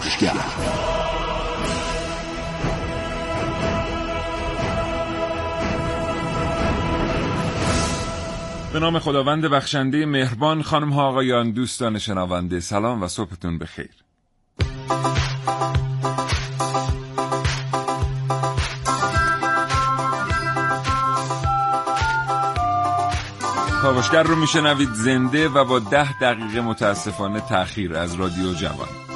کاوشگر به نام خداوند بخشنده مهربان خانم ها آقایان دوستان شنونده سلام و صبحتون بخیر. کاوشگر رو میشنوید زنده و با ده دقیقه متاسفانه تاخیر از رادیو جوان.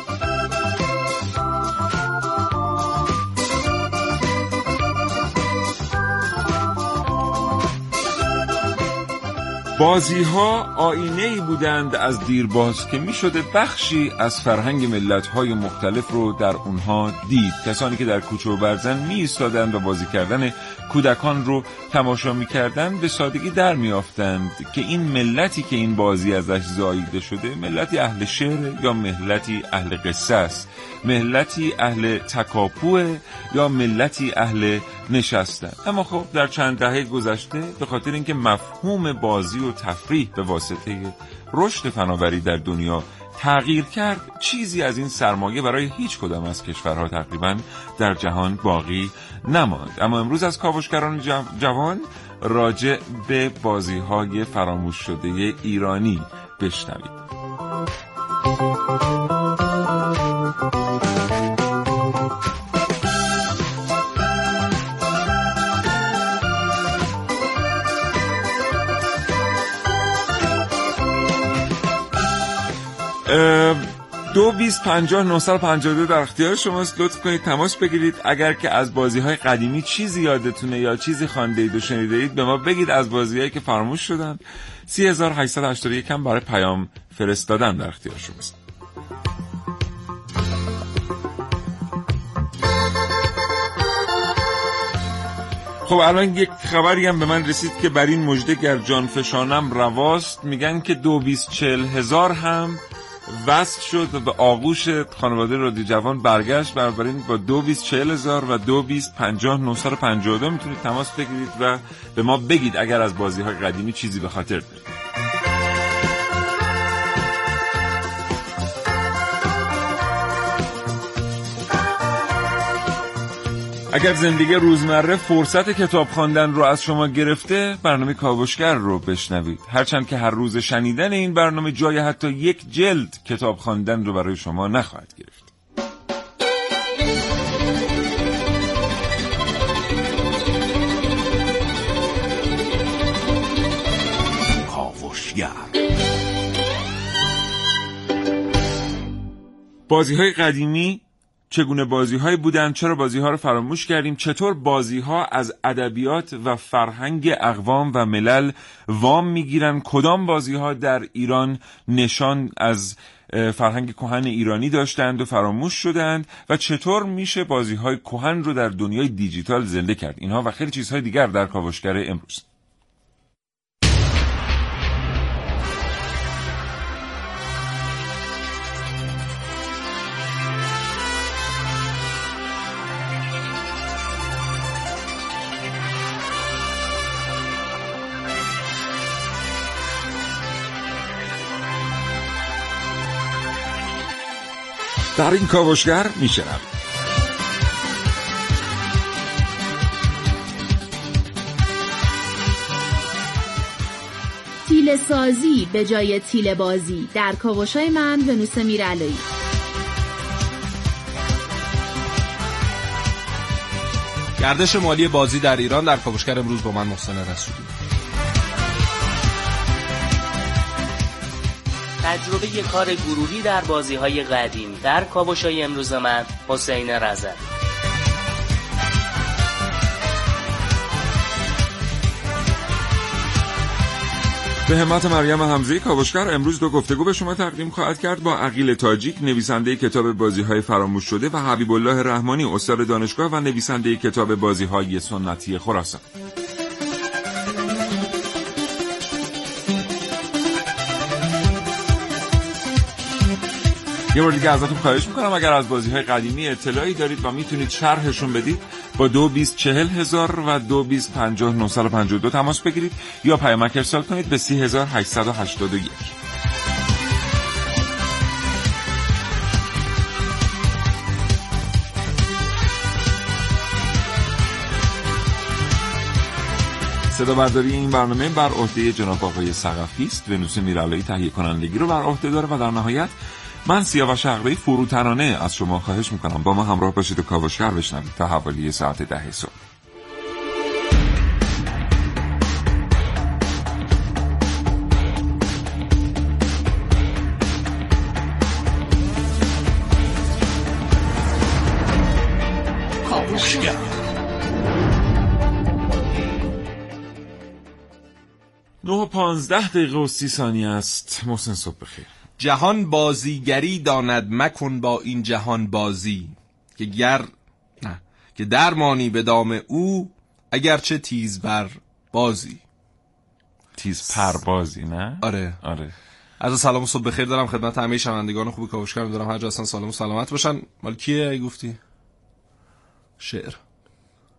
بازی ها آینه ای بودند از دیرباز که می شده بخشی از فرهنگ ملت های مختلف رو در اونها دید. کسانی که در کوچه و برزن می ایستادند و بازی کردن کودکان رو تماشا می‌کردند به سادگی در میافتند که این ملتی که این بازی ازش زاییده شده ملتی اهل شعر یا ملتی اهل قصه است؟ ملتی اهل تکاپوه یا ملتی اهل نشستن اما خب در چند دهه گذشته به خاطر اینکه مفهوم بازی و تفریح به واسطه رشد فناوری در دنیا تغییر کرد چیزی از این سرمایه برای هیچ کدام از کشورها تقریبا در جهان باقی نماند. اما امروز از کاوشگران جوان راجع به بازی های فراموش شده ایرانی بشنوید دو دو در اختیار شماست. لطف کنید تماس بگیرید. اگر که از بازی های قدیمی چیزی یادتونه یا چیزی خانده اید و شنیده اید به ما بگید از بازی هایی که فراموش شدن. سی هزار هم برای پیام فرستادن در اختیار شماست. خب الان یک خبری هم به من رسید که بر این مجده گر جان فشانم رواست. میگن که دو بیست چل هزار هم وصل شد و به آغوش خانواده رادیو جوان برگشت. بنابراین با دو بیست چهل هزار و دو بیست پنجاه می‌تونید تماس بگیرید و به ما بگید اگر از بازی های قدیمی چیزی به خاطر دارید. اگر زندگی روزمره فرصت کتاب خواندن رو از شما گرفته برنامه کاوشگر رو بشنوید. هرچند که هر روز شنیدن این برنامه جای حتی یک جلد کتاب خواندن رو برای شما نخواهد گرفت. کاوشگر. بازی های قدیمی چگونه بازی های بودن چرا بازی ها رو فراموش کردیم چطور بازی ها از ادبیات و فرهنگ اقوام و ملل وام می‌گیرن کدام بازی ها در ایران نشان از فرهنگ کهن ایرانی داشتند و فراموش شدند و چطور میشه بازی های کهن رو در دنیای دیجیتال زنده کرد. اینها و خیلی چیزهای دیگر در کاوشگر امروز. در این کاوشگر میشنم تیل سازی به جای تیل بازی در کاوشای من ونوس میرعلایی گردش مالی بازی در ایران در کاوشگر امروز با من محسن رسولی. تجربه کار گروهی در بازی های قدیم در کابوشای امروز من حسین رزد به همت مریم حمزه کاوشگر امروز دو گفتگو به شما تقدیم خواهد کرد با عقیل تاجیک نویسنده کتاب بازی های فراموش شده و حبیب الله رحمانی استاد دانشگاه و نویسنده کتاب بازی های سنتی خراسان. یه بار دیگه ازتون خواهش می‌کنم اگر از بازی های قدیمی اطلاعی دارید و می‌تونید شرحشون بدید با دو بیست چهل هزار و دو بیست پنجاه نوصل پنجاه دو تماس بگیرید یا پیامک ارسال کنید به سی هزار هشتصد و هشتاد و یک. صدا برداری این برنامه بر عهده جناب آقای سقفی است. ونوس میرالایی تهیه کنندگی رو بر عهده داره و در نهایت من سیاوش شغله فروترانه از شما خواهش می‌کنم. با ما همراه باشید و کاوشگر بشنوید تا حوالی ساعت ده صبح. نه و پانزده دقیقه و سی ثانیه است. محسن صبح بخیر. جهان بازیگری داند مکن با این جهان بازی. که گر نه. که درمانی به دام او اگرچه تیز بر بازی. تیز پربازی نه؟ آره. آره. از سلام و صبح بخیر دارم خدمت همه شنوندگان خوب کاوشگر دارم. هر جا هستن سالم و سلامت باشن. مال کیه ای گفتی؟ شعر.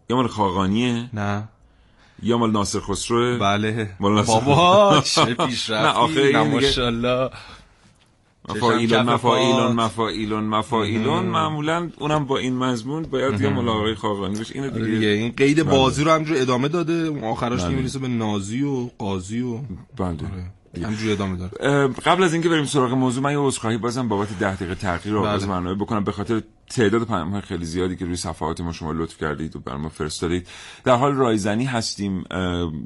یا مال خاقانیه؟ نه. یا مال ناصر خسروه بله. مال ناصر بابا چه پیشرفتی. نه، آخه این نه دیگه- ماشاءالله مفاعیلون مفاعیلون پات. مفاعیلون. مفاعیلون معمولا اونم با این مزمون باید مال آقای خاقانی بشه اینو آره دیگه دیگه. این قید بله. بازی رو همجور ادامه داده. اون آخرش بله. می‌رسه به نازی و قاضی و بله. همجور ادامه داره. قبل از اینکه بریم سراغ موضوع من یه عذرخواهی بازم بابت ده دقیقه تاخیر آغاز. برنامه بکنم. به خاطر تعداد پیام های خیلی زیادی که روی صفحات ما شما لطف کردید و بر ما فرستادید. در حال رایزنی هستیم.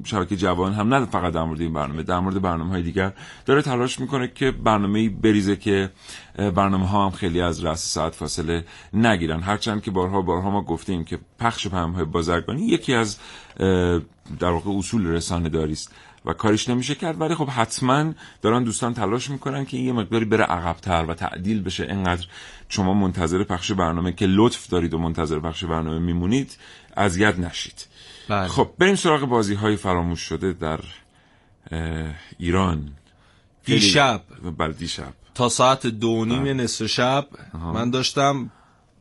شبکه جوان هم نه فقط در مورد این برنامه در مورد برنامه های دیگر داره تلاش می‌کنه که برنامه بریزه که برنامه ها هم خیلی از رأس ساعت فاصله نگیرن. هرچند که بارها بارها ما گفتیم که پخش پیام های بازرگانی یکی از در واقع اصول رسانه داری است. و کاریش نمیشه کرد. ولی خب حتما دارن دوستان تلاش می‌کنن که این یه مقداری بره عقبتر و تعدیل بشه. انقدر شما منتظر پخش برنامه که لطف دارید و منتظر پخش برنامه میمونید اذیت نشید. بله. خب بریم سراغ بازی های فراموش شده در ایران. دیشب. بله دیشب. تا ساعت دو نیم نصف شب من داشتم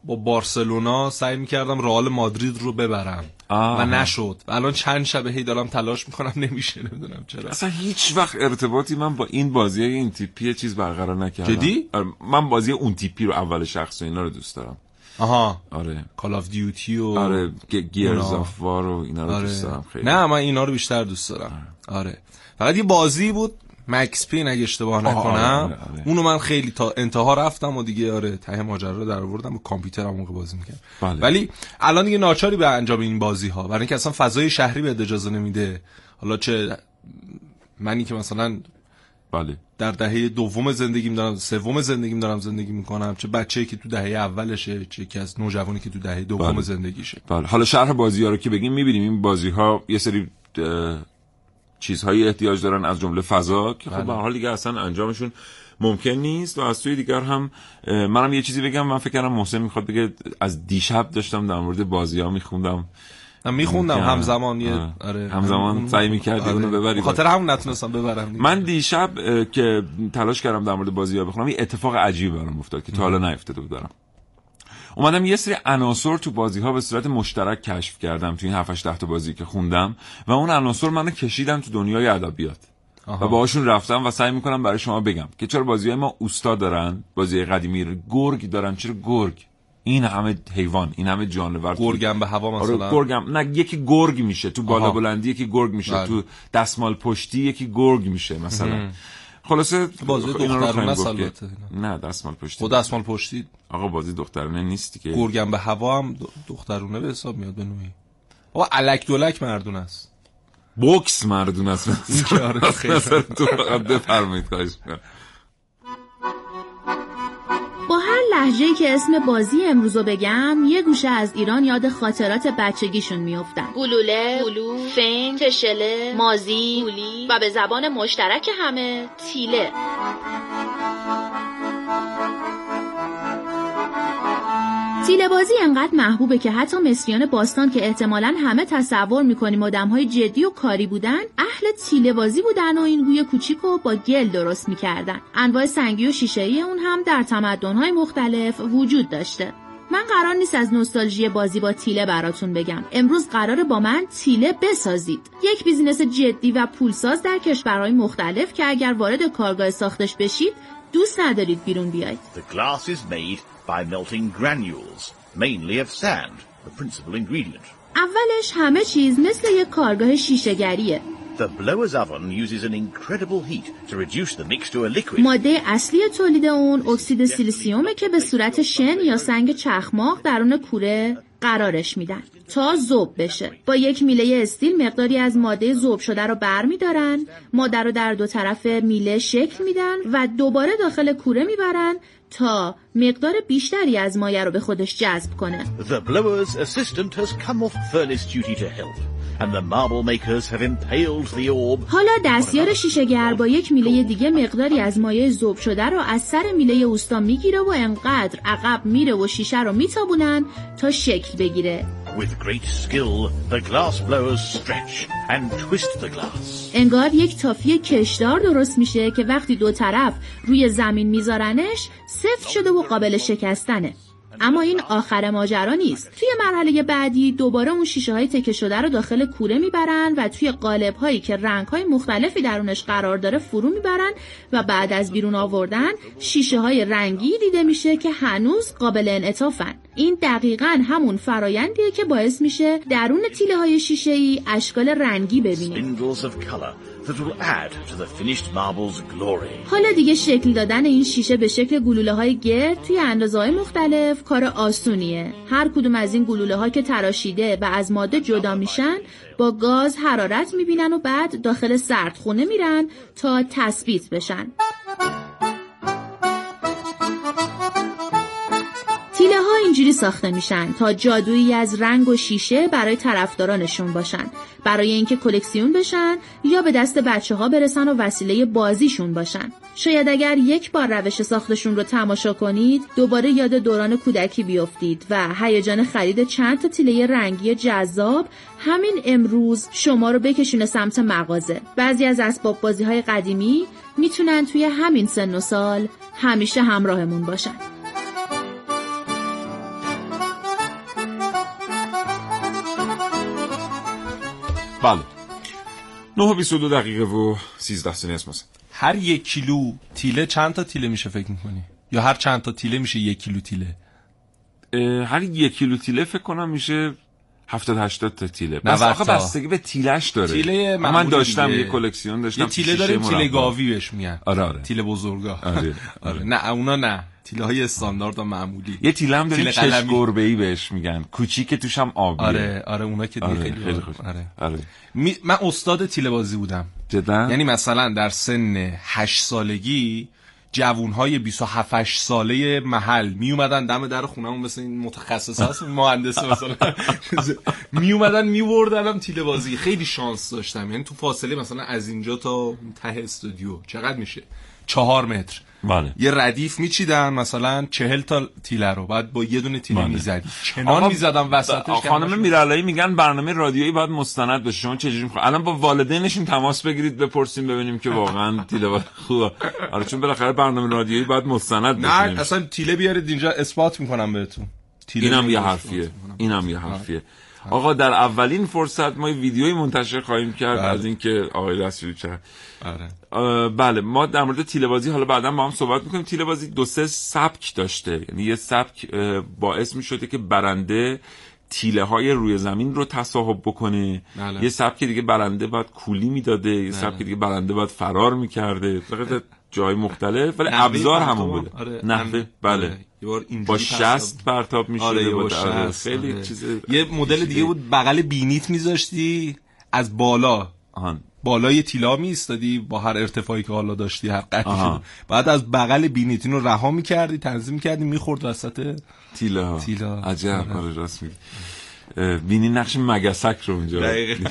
با بارسلونا سعی می‌کردم رئال مادرید رو ببرم. آه. و نشد. و الان چند شبه هی دارم تلاش می‌کنم نمیشه نمی‌دونم چرا. اصلا هیچ وقت ارتباطی من با این بازی های این تیپی چیز برقرار نکردم. جدی؟ آره، من بازی اون تیپی رو اول شخص و اینا رو دوست دارم. آها. آره. Call of Duty و آره Gears. of War و اینا رو دوست دارم خیلی. نه من اینا رو بیشتر دوست دارم. آره. فقط یه بازی بود Max Payne اگه اشتباه آره، نکنم آره، آره. اونو من خیلی تا انتها رفتم و دیگه آره ته ماجرا رو در آوردم با کامپیوترم موقع بازی می‌کردم بله. ولی الان دیگه ناچاری به انجام این بازی ها برای اینکه اصلا فضای شهری به اجازه نمیده حالا چه منی که مثلا بله در دهه دوم زندگیم دارم سوم زندگیم دارم زندگی می‌کنم چه بچه‌ای که تو دهه اولشه چه یکی از نوجوانی که تو دهه دوم بله. زندگیشه بله حالا شرح بازی ها رو که بگیم می‌بینیم این بازی ها یه سری چیزهایی احتیاج دارن از جمله فضا که خب به هر حال دیگه اصلا انجامشون ممکن نیست و از سوی دیگر هم منم یه چیزی بگم من فکر کردم محسن می‌خواد بگه از دیشب داشتم در مورد بازی ها میخوندم میخوندم همزمان یه آره. آره همزمان سعی می‌کردی اونو ببری. به خاطر همون نتونستم ببرم دیگه. من دیشب که تلاش کردم در مورد بازی ها بخونم یه اتفاق عجیبی برام افتاد که تا حالا نیفتاده بود برام اومدم یه سری عناصر تو بازی ها به صورت مشترک کشف کردم تو این 7 8 تا بازی که خوندم و اون عناصر منو کشیدم تو دنیای ادبیات. و باهاشون رفتم و سعی می‌کنم برای شما بگم که چرا بازی های ما اوستا دارن بازی قدیمی گرگ دارن. چرا گرگ؟ این همه حیوان این همه جانور گرگم به هوا آره مثلا. گرگم. نه یکی گرگ میشه. تو بالا. بلندی یکی گرگ میشه. بله. تو دستمال پشتی یکی گرگ میشه مثلا. خلاصه بازی خب که- البته نه دستمال پشتی. خود دستمال پشتی آقا بازی دخترانه نیستی که. گرگم به هوا هم دخترونه به حساب میاد به نوعی. آقا الک دولک مردون است. بوکس مردون است. این که آره خیلی تو فقط بفرمایید خواهش لحجه‌ای که اسم بازی امروزو بگم یه گوشه از ایران یاد خاطرات بچگیشون میافتن. گلوله، گلو، فنگ، کشله، مازی، گولی و به زبان مشترک همه تیله. تیله بازی انقدر محبوبه که حتی مصریان باستان که احتمالا همه تصور می‌کنیم آدمهای جدی و کاری بودن اهل تیله بازی بودن و این گوی کوچیک رو با گل درست می‌کردن. انواع سنگی و شیشهای اون هم در تمدنهای مختلف وجود داشته. من قرار نیست از نوستالژی بازی با تیله براتون بگم. امروز قراره با من تیله بسازید. یک بیزینس جدی و پولساز در کشورهای مختلف که اگر وارد کارگاه ساختش بشید دوست ندارید بیرون بیاید. By melting granules, mainly of sand, the principal ingredient. اولش همه چیز مثل یک کارگاه شیشهگریه The blower's oven uses an incredible heat to reduce the mix to a liquid. ماده اصلی تولید اون اکسید سیلیسیومه که به صورت شن یا سنگ چخماق درون کوره قرارش میدن. تا ذوب بشه. با یک میله استیل مقداری از ماده ذوب شده رو برمیدارن ماده رو در دو طرف میله شکل میدن و دوباره داخل کوره می‌برن تا مقدار بیشتری از مایه رو به خودش جذب کنه. And the marble makers have impaled the orb. حالا دستیار شیشهگر با یک میله دیگه مقداری از مایع ذوب شده رو از سر میله اوستا می‌گیره و انقدر عقب میره و شیشه رو میتابونن تا شکل بگیره With great skill, the glass blowers stretch and twist the glass. انگار یک تافی کشدار درست میشه که وقتی دو طرف روی زمین میذارنش سفت شده و قابل شکستنه اما این آخر ماجرا نیست. توی مرحله بعدی دوباره اون شیشه های تکه شده رو داخل کوره می‌برن و توی قالب هایی که رنگ های مختلفی درونش قرار داره فرو می‌برن و بعد از بیرون آوردن شیشه های رنگی دیده میشه که هنوز قابل انعطافن. این دقیقا همون فرایندیه که باعث میشه درون تیله های شیشه ای اشکال رنگی ببینیم. That will add to the finished marble's glory. حالا دیگه شکل دادن این شیشه به شکل گلوله های گرد توی اندازه های مختلف کار آسونیه هر کدوم از این گلوله ها که تراشیده و از ماده جدا میشن با گاز حرارت می‌بینن و بعد داخل سردخونه میرن تا تثبیت بشن تیله ها اینجوری ساخته میشن تا جادویی از رنگ و شیشه برای طرفدارانشون باشن. برای اینکه کلکسیون بشن یا به دست بچه ها برسن و وسیله بازیشون باشن. شاید اگر یک بار روش ساختشون رو تماشا کنید دوباره یاد دوران کودکی بیفتید و هیجان خرید چند تا تیله رنگی جذاب همین امروز شما رو بکشونه سمت مغازه. بعضی از اسباب بازی های قدیمی می‌تونن توی همین سن و سال همیشه همراهمون باشن. بله. 9 و 22 دقیقه و 13 ثانیه است هر یک کیلو تیله چند تا تیله میشه فکر می‌کنی؟ یا هر چند تا تیله میشه یک کیلو تیله؟ هر یک کیلو تیله فکر کنم میشه 70 80 تا تیله. بس 90 آخه. بستگی به تیلش داره. تیله من داشتم دیگه. یه کلکسیون داشتم یه تیله داریم تیله. گاوی بهش میگن. آره، آره. تیله بزرگا. آره، آره. نه اونا نه. تیله های استاندارد و معمولی. یه تیله هم داریم قلمی. گربه ای بهش میگن. کوچیک توش هم آبیه. آره آره اونا که دیگه آره خیلی, خیلی خوش. آره. آره. می... من استاد تیله بازی بودم. جدا؟ یعنی مثلا در سن 8 سالگی جوونهای 27 8 ساله محل می اومدن دم در خونمون مثل این متخصص هست مهندس مثلا. می اومدن می بردنم تیله بازی. خیلی شانس داشتم. یعنی تو فاصله مثلا از اینجا تا ته استودیو. چقدر میشه؟ چهار متر. بله. یه ردیف میچیدن مثلا چهل تا تیله رو. بعد با یه دونه تیله بله. می‌زدی. آقا، کنار می‌زدم وسطش خانم میرالایی میگن برنامه رادیویی باید مستند بشه شما چجوری می‌خواد الان با والدینشون تماس بگیرید بپرسیم ببینیم که واقعا تیله خوبه. آره چون بالاخره برنامه رادیویی باید مستند نه بشه اصلا تیله بیارید اینجا اثبات می‌کنم بهتون. تیله اینم یه حرفیه. اینم یه حرفیه. آقا در اولین فرصت ما یه ویدیویی منتشر خواهیم کرد بله. از اینکه آقای رسولی چه آره. بله ما در مورد تیله‌بازی حالا بعدا با هم صحبت می‌کنیم. تیله‌بازی دو سه سبک داشته. یعنی یه سبک باعث می‌شده که برنده تیله های روی زمین رو تصاحب بکنه. بله. یه سبک دیگه برنده باید کولی می‌داده یه سبک دیگه برنده باید فرار می‌کرده. جای مختلف ولی ابزار همون هم. بوده آره، نحوه بله آره. یه بار با. شست پرتاب می‌شده آره با- آره، خیلی آره. چیز یه مدل دیگه بود بغل بینیت میذاشتی از بالا آهان. بالای تیلا می ایستادی با هر ارتفاعی که حالا داشتی هر قدری. بعد از بغل بینیت اینو رها می‌کردی تنظیم می‌کردی می‌خورد وسط تیلا تیلا. عجب آره. آره راست میگی بینی نقش مگسک رو اونجا دقیقاً.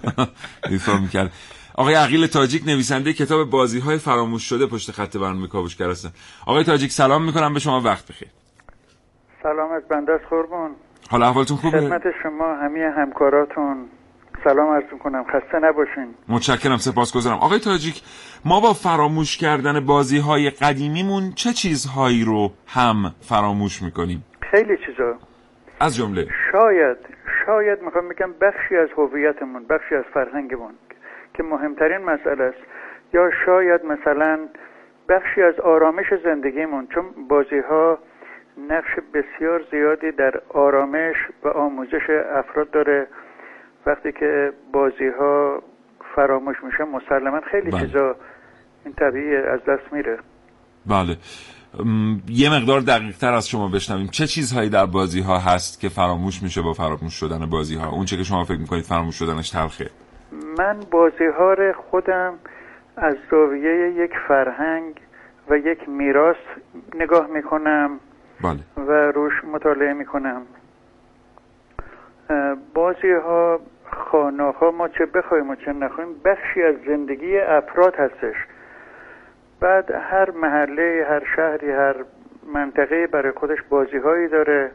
ایفا می‌کرد آقای عقیل تاجیک نویسنده کتاب بازی های فراموش شده پشت خط برنامه کاوشگر هستن آقای تاجیک سلام می‌کنم به شما وقت بخیر. سلامت بنده از قربون حال احوالتون خوبه؟ خدمت شما همه همکاراتون. سلام عرض کنم خسته نباشین. متشکرم سپاسگزارم. آقای تاجیک ما با فراموش کردن بازی های قدیمیمون چه چیزهایی رو هم فراموش می‌کنیم؟ خیلی چیزا. از جمله؟ شاید شاید می‌خوام بگم بخشی از هویتمون بخشی از فرهنگمون. که مهمترین مسئله است. یا شاید مثلا بخشی از آرامش زندگیمون چون بازی ها نقش بسیار زیادی در آرامش و آموزش افراد داره. وقتی که بازی ها فراموش میشه مسلما خیلی بله. چیزا این طبیعی از دست میره. بله. م، یه مقدار دقیق تر از شما بشنویم. چه چیزهایی در بازی ها هست که فراموش میشه با فراموش شدن بازی ها اون چه که شما فکر می‌کنید فراموش شدنش تلخه؟ من بازی ها رو خودم از زاویه یک فرهنگ و یک میراث نگاه می‌کنم بله. و روش مطالعه می‌کنم. بازی ها خانه ها ما چه بخوایم و چه نخوایم بخشی از زندگی افراد هستش. بعد هر محله هر شهری هر منطقه برای خودش بازی هایی داره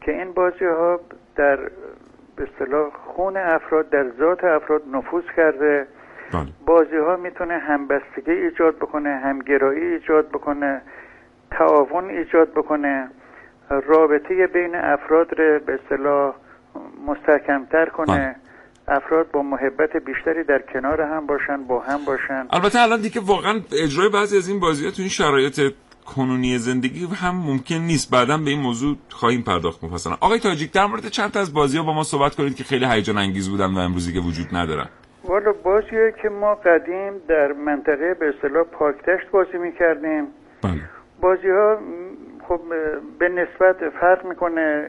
که این بازی ها در به اصطلاح خون افراد در ذات افراد نفوذ کرده. بله. بازی ها می‌تونه همبستگی ایجاد بکنه همگرایی ایجاد بکنه تعاون ایجاد بکنه. رابطه بین افراد رو به اصطلاح مستحکمتر کنه. افراد با محبت بیشتری در کنار هم باشن با هم باشن. البته الان دیگه واقعا اجرای بعضی از این بازی ها تو این شرایط کنونی زندگی هم ممکن نیست. بعدا به این موضوع خواهیم پرداخت مفصلا. آقای تاجیک در مورد چند تا از بازی ها با ما صحبت کنید که خیلی هیجان انگیز بودن و امروزی که وجود ندارن والا بازی که ما قدیم در منطقه به اصطلاح پاکتشت بازی می‌کردیم. بله. بازی ها خب به نسبت فرق می‌کنه.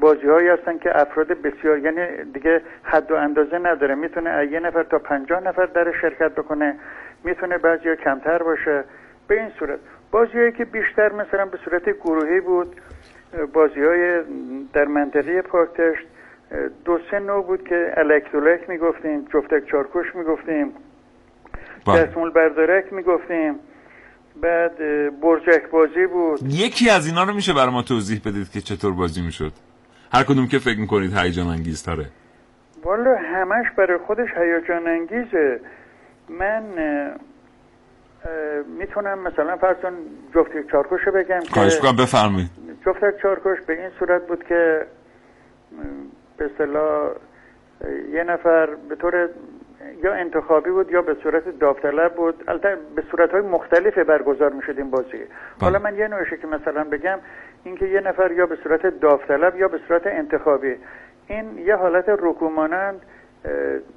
بازی هایی هستن که افراد بسیار یعنی دیگه حد و اندازه نداره. می‌تونه یه نفر تا پنجاه نفر در شرکت بکنه. می‌تونه بعضی ها کمتر باشه. به این صورت بازی هایی که بیشتر مثلا به صورت گروهی بود بازی های در منطقه پاکتشت دو سه نوع بود که الک دولک می‌گفتیم جفتک چارکوش می‌گفتیم بله. دستمول بردارک می‌گفتیم بعد برجک بازی بود. یکی از اینا رو میشه برای ما توضیح بدید که چطور بازی می‌شد؟ هر کدوم که فکر می‌کنید هیجان انگیز تره والا همش برای خودش هیجان انگیزه. من می‌تونم مثلا فرض کن جفت یک چارکوش بگم خواهش که کنم بفرمایید. جفت یک چارکوش به این صورت بود که به اصطلاح اه، یه نفر به طور یا انتخابی بود یا به صورت داوطلب بود. البته به صورت های مختلفی برگزار می‌شد این بازی. حالا من یه نوعشه که مثلا بگم اینکه یه نفر یا به صورت داوطلب یا به صورت انتخابی. این یه حالت رکومانند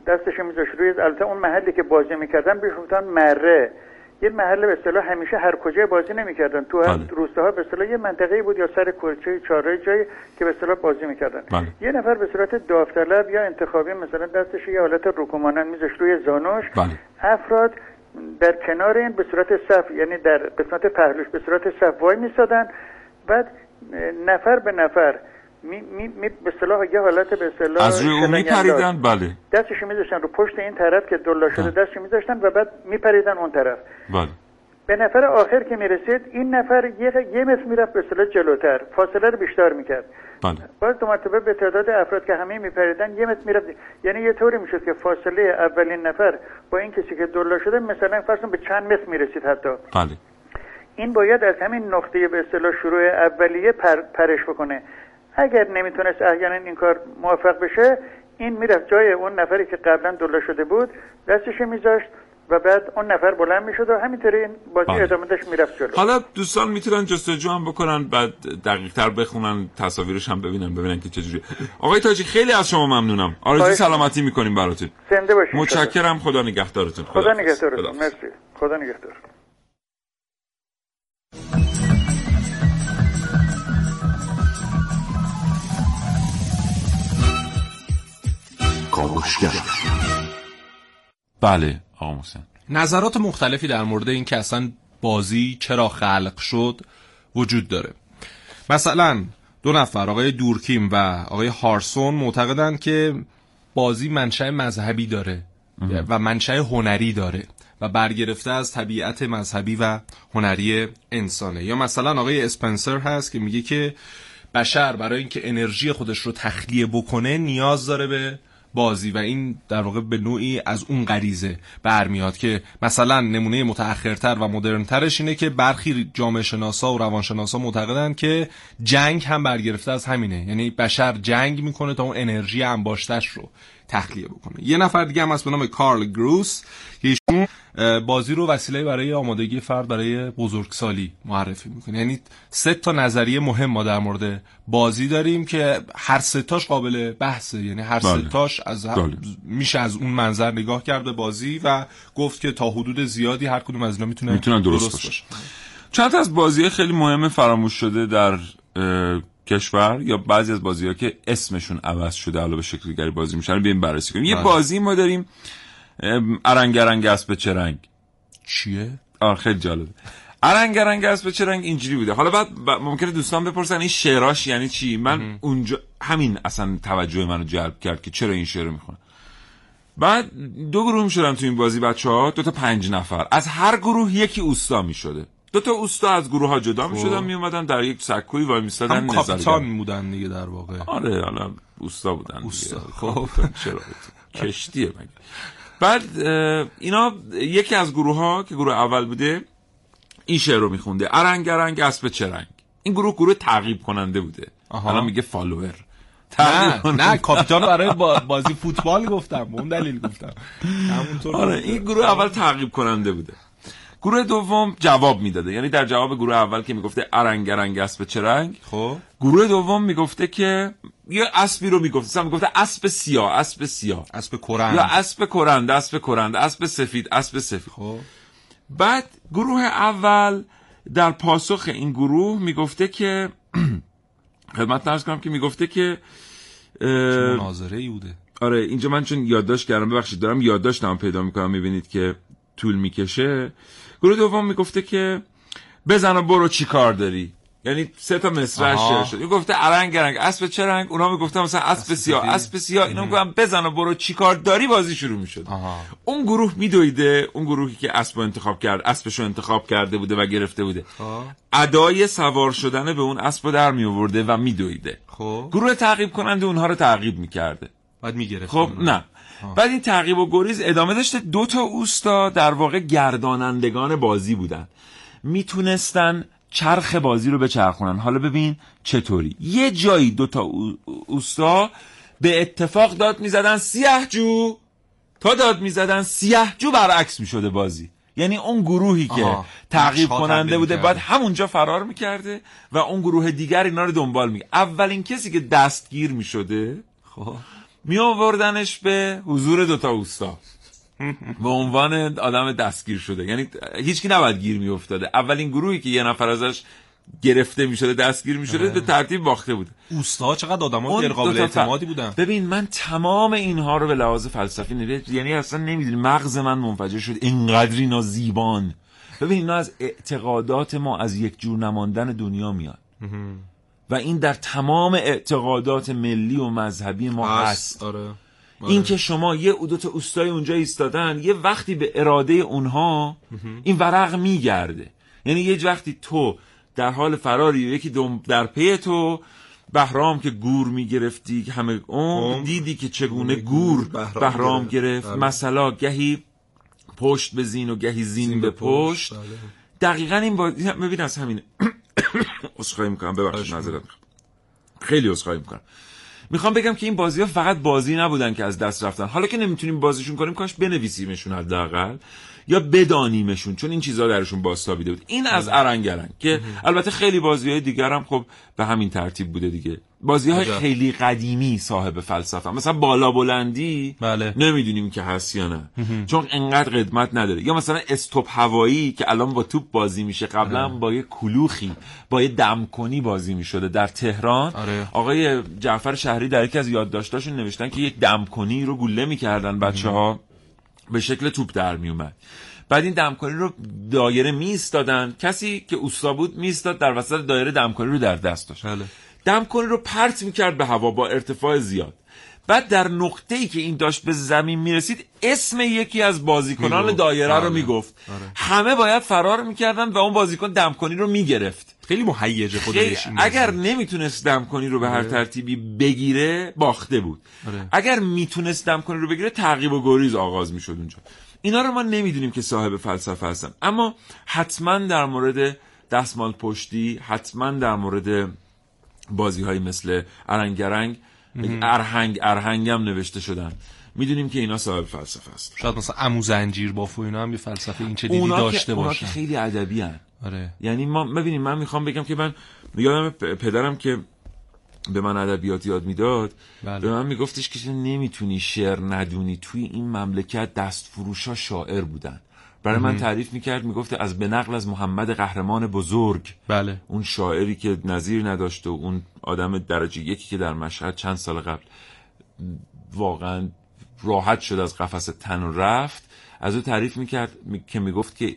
دستش میذاشت روی البته اون محلی که بازی می‌کردن بهش گفتن مره. یه محل به اصطلاح همیشه هر کجا بازی نمی‌کردن. تو بله. روستاها به اصطلاح یه منطقه بود یا سر کوچه چاره جایی که به اصطلاح بازی می‌کردن. بله. یه نفر به صورت داوطلب یا انتخابی مثلا دستش یه حالت رکومانند میذاشت روی زانوش. بله. افراد در کنار این به صورت صف یعنی در قسمت پهلوش به صورت صف وای میستادن بعد نفر به نفر می, می, می به اصطلاح یه حالت به اصطلاح از روی اون. میپریدن؟ بله. دستش میذاشتن رو پشت این طرف که دلا شده بله. دستش میذاشتن و بعد میپریدن اون طرف. بله. به نفر آخر که می‌رسید این نفر یه, یه متر می‌رفت به اصطلاح جلوتر. فاصله رو بیشتر می‌کرد. بله. باز دو مرتبه به تعداد افراد که همه میپریدن یه متر می‌رفت. یعنی یه طوری می‌شد که فاصله اولین نفر با این کسی که دلا شده مثلا فرض به چند متر می‌رسید حتی. بله. این باید از همین نقطه به اصطلاح شروع اولیه پر، پرش بکنه. اگر نمی‌تونست احیانا این کار موفق بشه این می‌رفت جای اون نفری که قبلا دلا شده بود دستش میذاشت و بعد اون نفر بلند می‌شد و همینطوری این بازی بله. ادامه داشت می‌رفت جلو. حالا دوستان می‌تونن جستجو هم بکنن بعد دقیق تر بخونن تصاویرش هم ببینن ببینن که چجوری آقای تاجی خیلی از شما ممنونم. آرزوی خواهش سلامتی می‌کنیم براتون. زنده باشید متشکرم. خدا نگهدارتون. خدا خداحافظ. نگهدارتون. مرسی. خدا نگهدار. کاوشگر بله آقا محسن. نظرات مختلفی در مورد این که اصلا بازی چرا خلق شد وجود داره. مثلا دو نفر آقای دورکیم و آقای هارسون معتقدند که بازی منشأ مذهبی داره و منشأ هنری داره و برگرفته از طبیعت مذهبی و هنری انسانه. یا مثلا آقای اسپنسر هست که میگه که بشر برای اینکه انرژی خودش رو تخلیه بکنه نیاز داره به بازی و این در واقع به نوعی از اون غریزه برمیاد که مثلا نمونه متأخرتر و مدرنترش اینه که برخی جامعه شناسا و روانشناسا معتقدن که جنگ هم برگرفته از همینه. یعنی بشر جنگ می‌کنه تا اون انرژی انباشتش رو تخلیه بکنه. یه نفر دیگه هم هست به نام کارل گروس که بازی رو وسیله برای آمادگی فرد برای بزرگسالی معرفی می‌کنه یعنی سه تا نظریه مهم ما در مورد بازی داریم که هر سه تاش قابل بحثه یعنی هر سه بله. تاش از هر- بله. میشه از اون منظر نگاه کرد به بازی و گفت که تا حدود زیادی هر کدوم از اینا می‌تونه می‌تونن درست باشه. چند تا از بازی خیلی مهم فراموش شده در اه، کشور یا بعضی از بازی ها که اسمشون عوض شده علاوه به شکل دیگری بازی میشن بیایم بررسی کنیم یه بله. بازی ما داریم ام، ارنگرنگ اسب چه رنگ چیه؟ آره خیلی جالبه. ارنگرنگ اسب چه رنگ اینجوری بوده. حالا بعد ممکنه دوستان بپرسن این شعراش یعنی چی؟ من اونجا همین اصلا توجه منو جلب کرد که چرا این شعر رو می‌خونم. بعد دو گروه می‌شدن تو این بازی بچه ها دو تا پنج نفر. از هر گروه یکی اوستا می‌شده. دو تا اوستا از گروه ها جدا می‌شدن میومدن در یک سکوی وای میستادن هم کاپیتان بودن دیگه در واقع. آره حالا اوستا بودن. اوستا، خب چرا؟ کشتیه مگه؟ بعد اینا یکی از گروه ها که گروه اول بوده این شعر رو میخونده. ارنگ ارنگ اسب چه رنگ این گروه گروه تعقیب کننده بوده. الان میگه فالوور. نه نه کاپیتان برای با- بازی فوتبال گفتم به اون دلیل گفتم. آره این گروه اول تعقیب کننده بوده. گروه دوم جواب می‌داده. یعنی در جواب گروه اول که می‌گفته ارنگ ارنگ اسب چه رنگ؟ خب. گروه دوم می‌گفته که یه اسبی رو می‌گفته. مثلا می‌گفته اسب سیاه اسب سیاه. اسب کرند یا اسب کرند اسب کرند اسب سفید اسب سفید. خب. بعد گروه اول در پاسخ این گروه می‌گفته که خدمت نرس کنم که می‌گفته که اه، مناظره ای بوده. آره اینجا من چون یادداشت کردم ببخشید دارم یادداشتم پیدا می‌کنم. می‌بینید که طول می‌کشه. گروه دوم می‌گفته که بزن و برو چی کار داری؟ یعنی سه تا مصرع. شعر شد. این گفته ارنگ رنگ اسب چه رنگ؟ اونا می‌گفتن مثلا اسب سیاه. اسب سیاه. اینا می‌گفتن بزن و برو چی کار داری؟ بازی شروع می‌شد. اون گروه میدویده. اون گروهی که اسب انتخاب کرد اسبش رو انتخاب کرده بوده و گرفته بوده. ادای سوار شدن به اون اسب در می آورده و میدویده. خب. گروه تعقیب کننده اونها رو تعقیب می‌کرده. بعد می‌گرفت. خب نه. بعد این تعقیب و گریز ادامه داشته. دو تا اوستا در واقع گردانندگان بازی بودن. می‌تونستن چرخ بازی رو بچرخونن. حالا ببین چطوری. یه جایی دو تا او- اوستا به اتفاق داد می‌زدن سیاه جو. تا داد می‌زدن سیاه جو برعکس می‌شده بازی. یعنی اون گروهی که. تعقیب کننده بوده. بعد همونجا فرار می‌کرده و اون گروه دیگر اینا رو دنبال می اولین کسی که دستگیر می‌شده خب. می آوردنش به حضور دوتا اوستا. به عنوان آدم دستگیر شده. یعنی هیچکی نباید گیر می افتاده اولین گروهی که یه نفر ازش گرفته می شده دستگیر می شده به ترتیب باخته بوده. اوستا چقدر آدمای اون غیر قابل اعتمادی بودن؟ ببین من تمام اینها رو به لحاظ فلسفی نوشت. یعنی اصلا نمی‌دونی مغز من منفجر شد. اینقدر اینا زیبان. ببین اینا از اعتقادات ما از یک جور نماندن دنیا میاد و این در تمام اعتقادات ملی و مذهبی ما هست. آره. این که شما یه دو تا اوستای اونجا ایستادن یه وقتی به اراده اونها این ورق میگرده. یعنی یه وقتی تو در حال فراری و یکی در پی تو بهرام که گور می‌گرفتی همه اون دیدی که چگونه گور بهرام بهرام گرفت. بله. مثلا گهی پشت به زین و گهی زین به پشت. بله. دقیقا این با ببین از همینه. عذرخواهی می‌کنم. ببخشید معذرت می‌خوام. خیلی عذرخواهی می‌کنم. می‌خوام بگم که این بازی ها فقط بازی نبودن که از دست رفتن. حالا که نمی‌تونیم بازیشون کنیم کاش بنویسیمشون حداقل. یا بدانیمشون چون این چیزها درشون بازتابیده بود. این از ارنگرنگ که البته خیلی بازی های دیگر هم خب به همین ترتیب بوده دیگه. بازی های. خیلی قدیمی صاحب فلسفه. مثلا بالا بلندی بله. نمی‌دونیم که هست یا نه. چون انقدر قدمت نداره. یا مثلا استوب هوایی که الان با توپ بازی میشه قبلا با یه کلوخی با یه دمکنی بازی می‌شده در تهران. آره. آقای جعفر شهری در یکی از یادداشتاشون نوشتن که یک دمکنی رو گوله می‌کردن بچه ها به شکل توپ در می اومد بعد این دمکاری رو دایره میستادن کسی که اوستا بود میستاد در وسط دایره دمکاری رو در دست داشت بله. دمکاری رو پرت می‌کرد به هوا با ارتفاع زیاد بعد در نقطه ای که این داشت به زمین می‌رسید اسم یکی از بازیکنان. دایره رو بله. می‌گفت آره. همه باید فرار می‌کردن و اون بازیکن دمکنی رو می‌گرفت خیلی مهیجه خودش. اگر نمی‌تونست دمکنی رو به هر ترتیبی بگیره باخته بود. آره. اگر می‌تونست دمکنی رو بگیره تعقیب و گریز آغاز می‌شد اونجا. اینا رو ما نمی‌دونیم که صاحب فلسفه هستن. اما حتما در مورد دستمال پشتی حتما در مورد بازی های مثل ارنگرنگ ارهنگ ارهنگ هم نوشته شدن. می‌دونیم که اینا صاحب فلسفه هست شاید مثلا عمو زنجیر باف و اینا هم یه فلسفه این چه دیدی داشته که, اونا باشن. که خیلی ادبی. آره. یعنی ما ببینیم من می‌خوام بگم که من یادم پدرم که به من ادبیات یاد می‌داد بله. به من میگفتش که تو نمی‌تونی شعر ندونی؟ توی این مملکت دست فروشا شاعر بودن. برای من تعریف می‌کرد می‌گفت از به نقل از محمد قهرمان بزرگ. بله. اون شاعری که نظیر نداشت و اون آدم درجه یکی که در مشهد چند سال قبل واقعا راحت شد از قفس تن و رفت. از او تعریف می‌کرد می... که می‌گفت که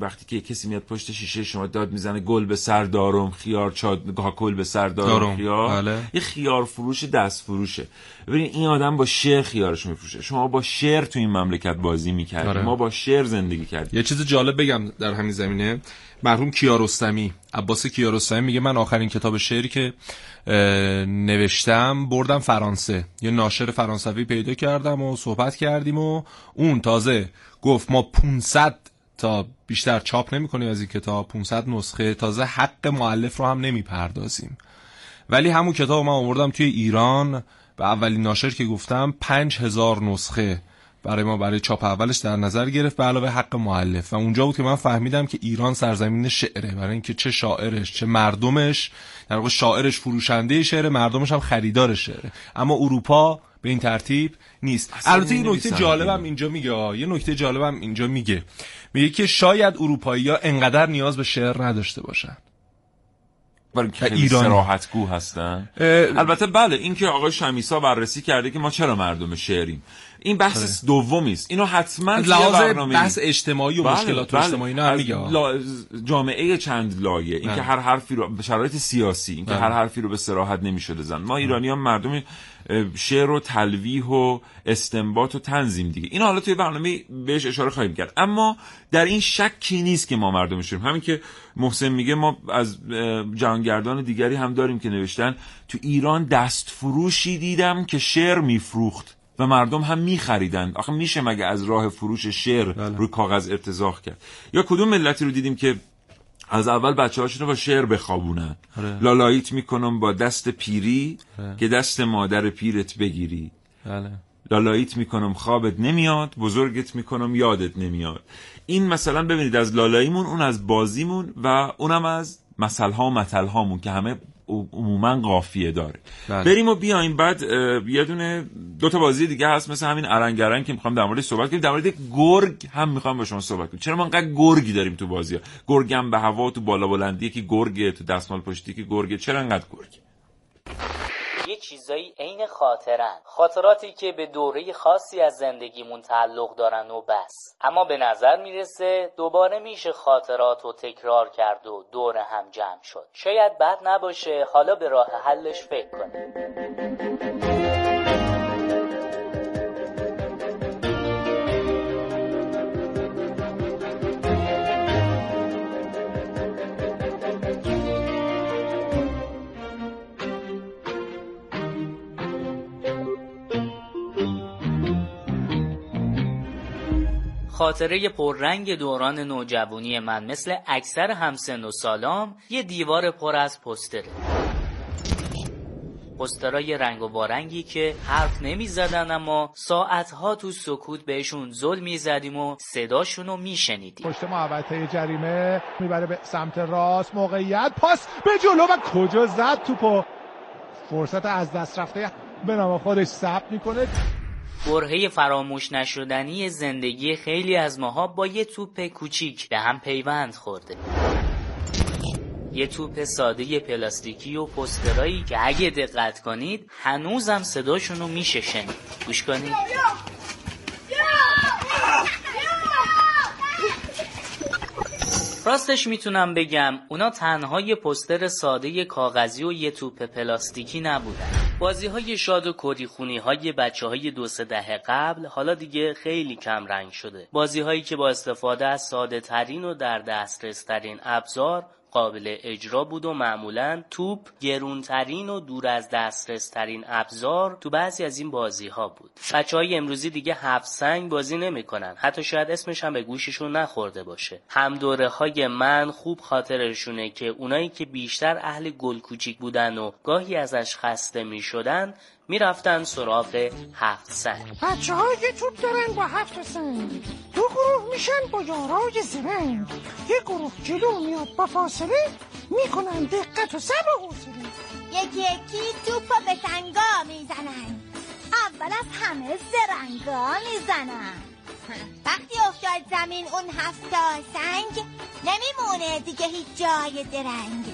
وقتی که کسی میاد پشت شیشه شما داد می‌زنه گل به سر دارم خیار چاد گل به سر دارم, دارم، خیار. بله. یه خیار فروش دست فروشه ببینید این آدم با شعر خیارش میفروشه. شما با شعر تو این مملکت بازی می‌کردید آره. ما با شعر زندگی کردیم. یه چیز جالب بگم در همین زمینه. مرحوم کیارستمی عباس کیارستمی میگه من آخرین کتاب شعری که نوشتم بردم فرانسه. یه ناشر فرانسوی پیدا کردم و صحبت کردیم و اون تازه گفت ما 500 تا بیشتر چاپ نمی کنیم از این کتاب 500 نسخه. تازه حق معلف رو هم نمی پردازیم ولی همون کتاب من آوردم توی ایران. به اولین ناشر که گفتم پنج هزار نسخه برای ما برای چاپ اولش در نظر گرفت به علاوه حق معلف و اونجا بود که من فهمیدم که ایران سرزمین شعره برای اینکه چه شاعرش چه مردمش در واقع شاعرش فروشنده شعره مردمش هم خریدار شعره اما اروپا به این ترتیب نیست البته یه نکته. جالبم اینجا میگه. یه نکته جالبم اینجا میگه میگه که شاید اروپایی ها انقدر نیاز به شعر نداشته باشن اینکه ایرانی. سراحتگو هستن اه، البته بله این که آقای شمیسا بررسی کرده که ما چرا مردم شعریم این بحث دومی است اینو حتما لحاظ برنامه بحث اجتماعی و بله، مشکلات بله. اجتماعی نه میگه. لا- جامعه چند لایه اینکه بله. هر حرفی رو به شرایط سیاسی اینکه بله. هر حرفی رو به صراحت نمی‌شده زن ما ایرانی هم مردم اه، شعر و تلویح و استنباط و تنظیم دیگه. این حالا توی برنامه بهش اشاره خواهیم کرد. اما در این شکی نیست که ما مردم شعریم همین که محسن میگه ما از جهانگردان دیگری هم داریم که نوشتن. تو ایران دست فروشی دیدم که شعر میفروخت و مردم هم میخریدن آخه میشه مگه از راه فروش شعر روی کاغذ ارتزاق کرد؟ یا کدوم ملتی رو دیدیم که از اول بچه هاشون رو با شعر بخوابونن. لالاییت می‌کنم با دست پیری که دست مادر پیرت بگیری. بله. لالاییت می‌کنم خوابت نمیاد بزرگت می‌کنم یادت نمیاد. این مثلا ببینید از لالاییمون اون از بازیمون و اونم از مثلها و متلهامون که همه عموما قافیه داره. بله. بریم و بیایم. بعد یه دونه دو تا بازی دیگه هست مثل همین ارنگرنگ که می‌خوام در موردش صحبت کنیم. در مورد گرگ هم می‌خوام با شما صحبت کنیم. چرا ما انقدر گرگی داریم تو بازی ها؟ گرگ هم به هوا تو بالا بلندی که گرگه تو دستمال پشتی که گرگه. چرا انقدر گرگ یه چیزایی عین خاطرن. خاطراتی که به دوره خاصی از زندگیمون تعلق دارن و بس. اما به نظر می‌رسه دوباره میشه خاطرات رو تکرار کرد و دور هم جمع شد. شاید بد نباشه حالا به راه حلش فکر کنیم. خاطره پررنگ دوران نوجوانی من مثل اکثر همسن و سالام یه دیوار پر از پستره پسترای رنگ و بارنگی که حرف نمی زدن اما ساعتها تو سکوت بهشون زل می زدیم و صداشونو می شنیدیم پشت جریمه می‌بره به سمت راست موقعیت پاس به جلو و کجا زد توپو. فرصت از دست رفته به نام خودش ثبت می‌کنه. برهه فراموش نشدنی زندگی خیلی از ماها با یه توپ کوچیک به هم پیوند خورده. یه توپ ساده پلاستیکی و پسترایی که اگه دقت کنید هنوزم صداشونو میشه شنید. گوش کنید. راستش می‌تونم بگم اونا تنها یه پستر ساده کاغذی و یه توپ پلاستیکی نبودن. بازی های شاد و کریخونی های بچه های دو سه دهه قبل حالا دیگه خیلی کم رنگ شده. بازی هایی که با استفاده از ساده ترین و در دسترس ترین ابزار قابل اجرا بود و معمولا توپ گرونترین و دور از دسترس ترین ابزار تو بعضی از این بازی ها بود. بچه های امروزی دیگه هفت سنگ بازی نمی‌کنن. حتی شاید اسمش هم به گوششون نخورده باشه. هم دوره های من خوب خاطرشونه که اونایی که بیشتر اهل گل کوچیک بودن و گاهی ازش خسته می شدن می‌رفتن سراغ هفت سنگ. بچه ها یه توپ دارن با هفت سنگ. دو گروه میشن با یارای زرنگ. یه گروه جلو میاد با فاصله می‌کنن دقت و سب و حوصله. یکی یکی توپا به سنگا می‌زنن. اول از همه زرنگا می‌زنن. وقتی افتاد زمین اون هفتا سنگ نمیمونه دیگه هیچ جای درنگ.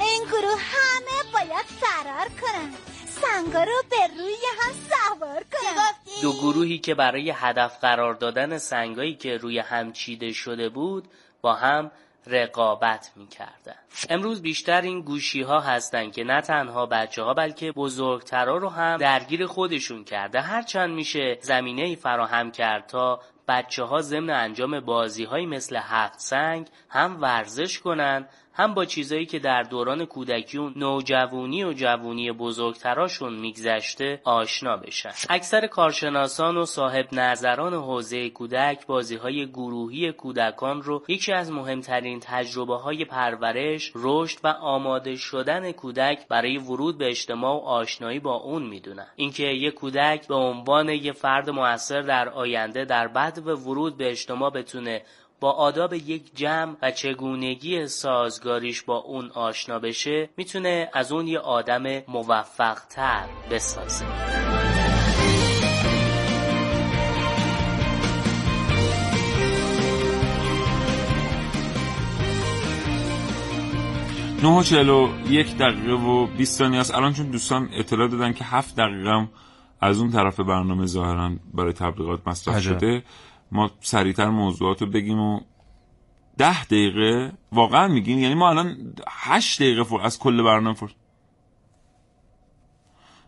این گروه همه باید فرار کنن. سنگا رو به روی هم سوار کنن دو گروهی که برای هدف قرار دادن سنگایی که روی هم چیده شده بود با هم رقابت می‌کردن. امروز بیشتر این گوشی ها هستن که نه تنها بچه ها بلکه بزرگترا رو هم درگیر خودشون کرده. هرچند میشه زمینه ای فراهم کرد تا بچه ها ضمن انجام بازی های مثل هفت سنگ هم ورزش کنن هم با چیزایی که در دوران کودکی و نوجوانی و جوونی بزرگتراشون میگذشته آشنا بشن. اکثر کارشناسان و صاحب نظران حوزه کودک بازی های گروهی کودکان رو یکی از مهمترین تجربه های پرورش رشد و آماده شدن کودک برای ورود به اجتماع و آشنایی با اون می‌دونن. اینکه یک کودک به عنوان یک فرد موثر در آینده در بعد و ورود به اجتماع بتونه با آداب یک جمع و چگونگی سازگاریش با اون آشنا بشه می‌تونه از اون یه آدم موفق تر بسازه نه و یک دقیقه و 20 ثانیه است الان چون دوستان اطلاع دادن که هفت دقیقه هم از اون طرف برنامه ظاهرا برای تبلیغات مصرف عجب. شده ما سریعتر موضوعات رو بگیم و ده دقیقه واقعا میگین. یعنی ما الان هشت دقیقه فر... از کل برنامه فر...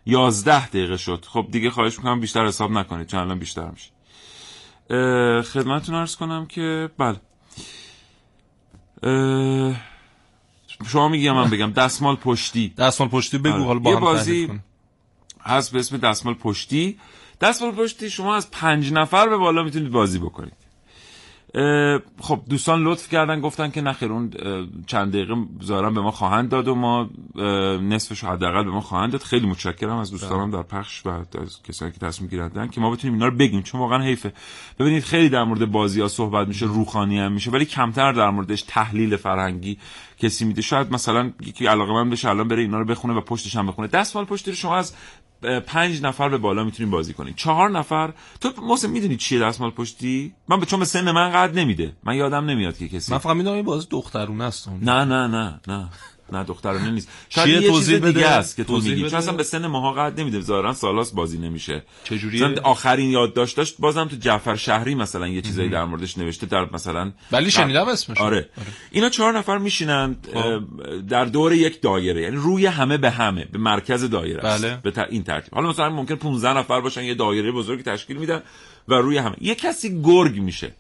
یازده دقیقه شد. خب دیگه خواهش می‌کنم بیشتر حساب نکنید چون الان بیشتر میشه. خدمتتون ارز کنم که بله. شما میگم من بگم. دستمال پشتی. دستمال پشتی بگو آره. حالا با یه بازی. هست به اسم دستمال پشتی. دستمال پشتی شما از پنج نفر به بالا می‌تونید بازی بکنید. خب دوستان لطف کردن گفتن که نخیر اون چند دقیقه ظاهرا به ما خواهند داد و ما نصفش حداقل به ما خواهند داد. خیلی متشکرم از دوستانم در پخش و از کسانی که تصمیم گرفتن که ما بتونیم اینا رو بگیم چون واقعا حیفه. ببینید خیلی در مورد بازی ها صحبت میشه روخانی هم میشه ولی کمتر در موردش تحلیل فرهنگی کسی میده. شاید مثلا یکی علاقه من بشه الان بره اینا رو بخونه و پشتش هم بخونه. دستمال پشتی رو شما از پنج نفر به بالا می‌تونیم بازی کنید چهار نفر تو محسن می‌دونی چیه دستمال پشتی؟ من به چون به سن من قد نمیده. من یادم نمیاد که کسی من فقط می‌دونم این بازی دخترونه است. نه نه نه نه. نه دخترانه نیست شاید چیه؟ یه چیز دیگه. است که تو میگی. چون اصلا به سن ماها قد نمیده ظاهرا سالاس بازی نمیشه چجوریه؟ مثلا آخرین یادداشت داشت بازم تو جعفر شهری مثلا یه چیزایی در موردش نوشته در مثلا ولی شنیدم اسمش آره. اینا چهار نفر میشینند در دور یک دایره یعنی روی همه به همه به مرکز دایره است. بله. به این ترتیب حالا مثلا ممکن 15 نفر باشن یه دایره بزرگی تشکیل میدن و روی همه یه کسی گرگ میشه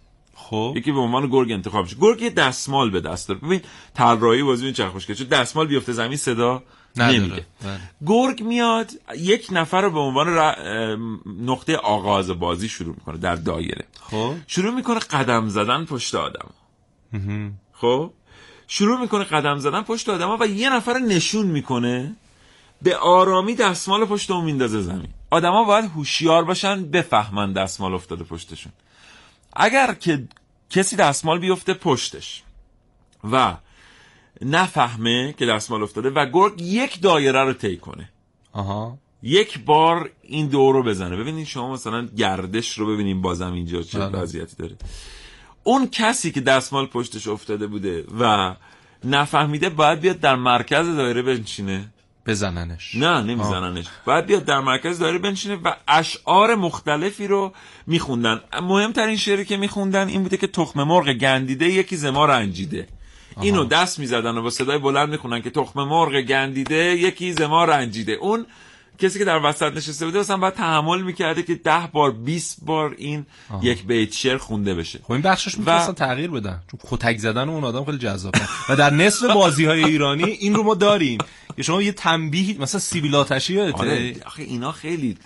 خب. یکی به عنوان گرگ انتخاب میشه. گرگ یه دستمال به دست داره. ببین طراحی بازی خوشگل چون دستمال بیفته زمین صدا. نمیده بله. گرگ میاد یک نفر رو به عنوان ر- نقطه آغاز بازی شروع می‌کنه در دایره. خب. شروع می‌کنه قدم زدن پشت آدم خب. شروع می‌کنه قدم زدن پشت آدم و یه نفر رو نشون می‌کنه به آرامی دستمال پشت اون میندازه زمین. آدما باید هوشیار باشن بفهمن دستمال افتاده پشتشون. اگر که کسی دستمال بیفته پشتش و نفهمه که دستمال افتاده و گرگ یک دایره رو طی کنه. آها. یک بار این دور رو بزنه. ببینید شما مثلا گردش رو ببینیم بازم اینجا چه بله. وضعیتی داره. اون کسی که دستمال پشتش افتاده بوده و نفهمیده باید بیاد در مرکز دایره بنشینه. بزننش. نه نمیزننش. باید بیاد در مرکز دایره بنشینه و اشعار مختلفی رو میخوندن. مهمترین شعری که میخوندن این بوده که تخم مرغ گندیده یکی زما رنجیده. اینو دست می‌زدن و با صدای بلند می‌خونن که تخم مرغ گندیده یکی ز ما رنجیده. اون کسی که در وسط نشسته بوده مثلا باید تحمل می‌کرده که ده بار 20 بار این یک بیت شعر خونده بشه. خب این بخشش می‌تونستن تغییر بدن. چون کتک زدن اون آدم خیلی جذابه. و در نصف بازی های ایرانی این رو ما داریم. که شما یه تنبیه مثلا سیبیل آتشی یادته؟ آره آخه اینا خیلی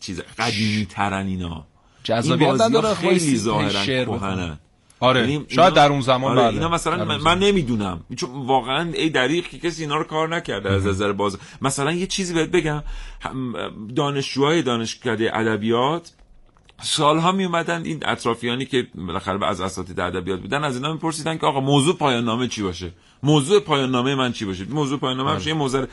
چیز قدیمی ترن اینا جذابیت نداره خیلی ظاهرا کهنن. آره یعنی شاید در اون زمان آره بله. اینا مثلا من, من. نمی‌دونم. چون واقعا ای دریغ که کسی اینا رو کار نکرده از نظر باز. مثلا یه چیزی بهت بگم. دانشجوهای دانشکده ادبیات سالها می اومدن این اطرافیانی که بالاخره از اساتید ادبیات بودن از اینا میپرسیدن که آقا موضوع پایان نامه چی باشه؟ موضوع پایان نامه من چی باشه؟ موضوع پایان نامه بله. یه موضوع.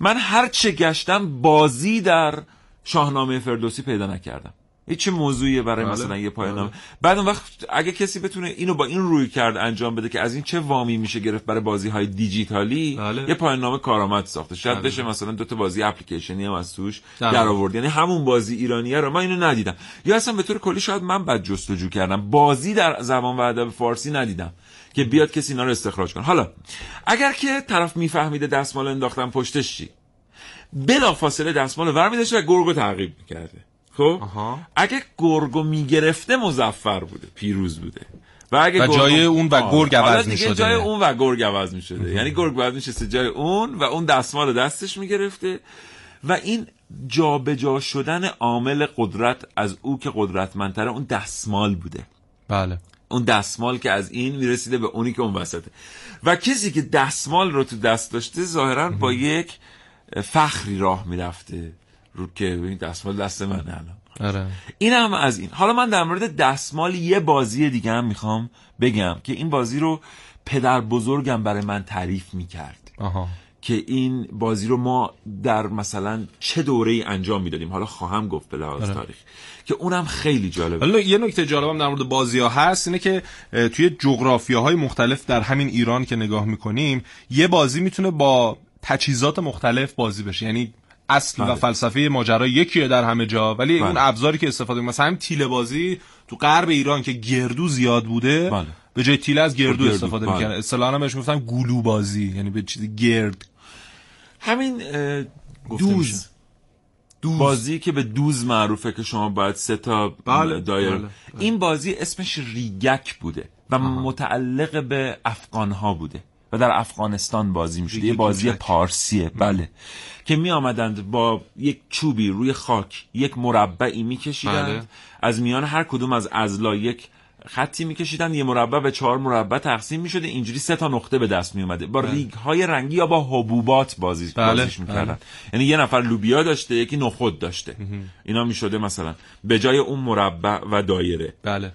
من هر چه گشتم بازی در شاهنامه فردوسی پیدا نکردم. هیچ چه موضوعیه برای بله. مثلا یه پایان نامه؟ بعد اون وقت اگه کسی بتونه اینو با این روی کرد انجام بده که از این چه وامی میشه گرفت برای بازی های دیجیتالی بله. یه پایان نامه کارآمد ساخته شاید بله. بشه مثلا دو تا بازی اپلیکیشنی هم از توش در آورد یعنی همون بازی ایرانیه رو. من اینو ندیدم. یا اصلا به طور کلی شاید من بد جستجو کردم. بازی در زبان و ادب فارسی ندیدم که بیاد کسی اینا رو استخراج کنه. حالا اگر که طرف میفهمیده دستمال انداختن پشتش چی؟ بلا فاصله دستمال ور می‌داشته و گرگو تعقیب می‌کرده. خب؟ اگه گرگو می‌گرفته مزفر بوده پیروز بوده. و اگه و گرگو- جای اون و گرگ عوض می‌شده. جای اون و گرگ عوض می‌شده. یعنی گرگ باید میشسته جای اون و اون دستمال دستش می‌گرفته. و این جابجا شدن عامل قدرت از او که قدرتمندتره اون دستمال بوده. بله. اون دستمال که از این می‌رسیده به اونی که اون وسطه. و کسی که دستمال رو تو دست داشته ظاهرا با یک فخری راه می‌رفته. رو که این دستمال دست منه الان. آره. این هم از این. حالا من در مورد دستمال یه بازی دیگه هم می‌خوام بگم که این بازی رو پدر بزرگم برای من تعریف می‌کرد. آها. که این بازی رو ما در مثلا چه دوره ای انجام می‌دادیم. حالا خواهم گفت به لحاظ آره. تاریخ. که اونم خیلی جالبه حالا یه نکته جالبم در مورد بازی ها هست اینه که توی جغرافیاهای مختلف در همین ایران که نگاه می‌کنیم یه بازی می‌تونه با تجهیزات مختلف بازی بشه. یعنی اصل و بله. فلسفه ماجرا یکیه در همه جا ولی بله. اون ابزاری که استفاده می- مثلا همین تیله بازی تو غرب ایران که گردو زیاد بوده بله. به جای تیله از گردو, گردو، استفاده بله. می‌کنن اصطلاحا بهش می‌گفتن گلو بازی یعنی به چیزی گرد همین میشه. دوز بازی که به دوز معروفه که شما باید سه تا بله، دایر بله، بله. این بازی اسمش ریگک بوده و متعلق به افغان ها بوده و در افغانستان بازی می‌شده یه بازی کوچک. پارسیه بله. که می آمدند با یک چوبی روی خاک یک مربعی میکشیدند. بله. از میان هر کدوم از ازلا یک خطی میکشیدن یه مربع به چهار مربع تقسیم می‌شده اینجوری سه تا نقطه به دست میومده با بله. ریگ های رنگی یا با حبوبات بازی بله، بازیش می‌کردن. بله. یعنی یه نفر لوبیا داشته یکی نخود داشته. اینا می‌شده مثلا به جای اون مربع و دایره. بله.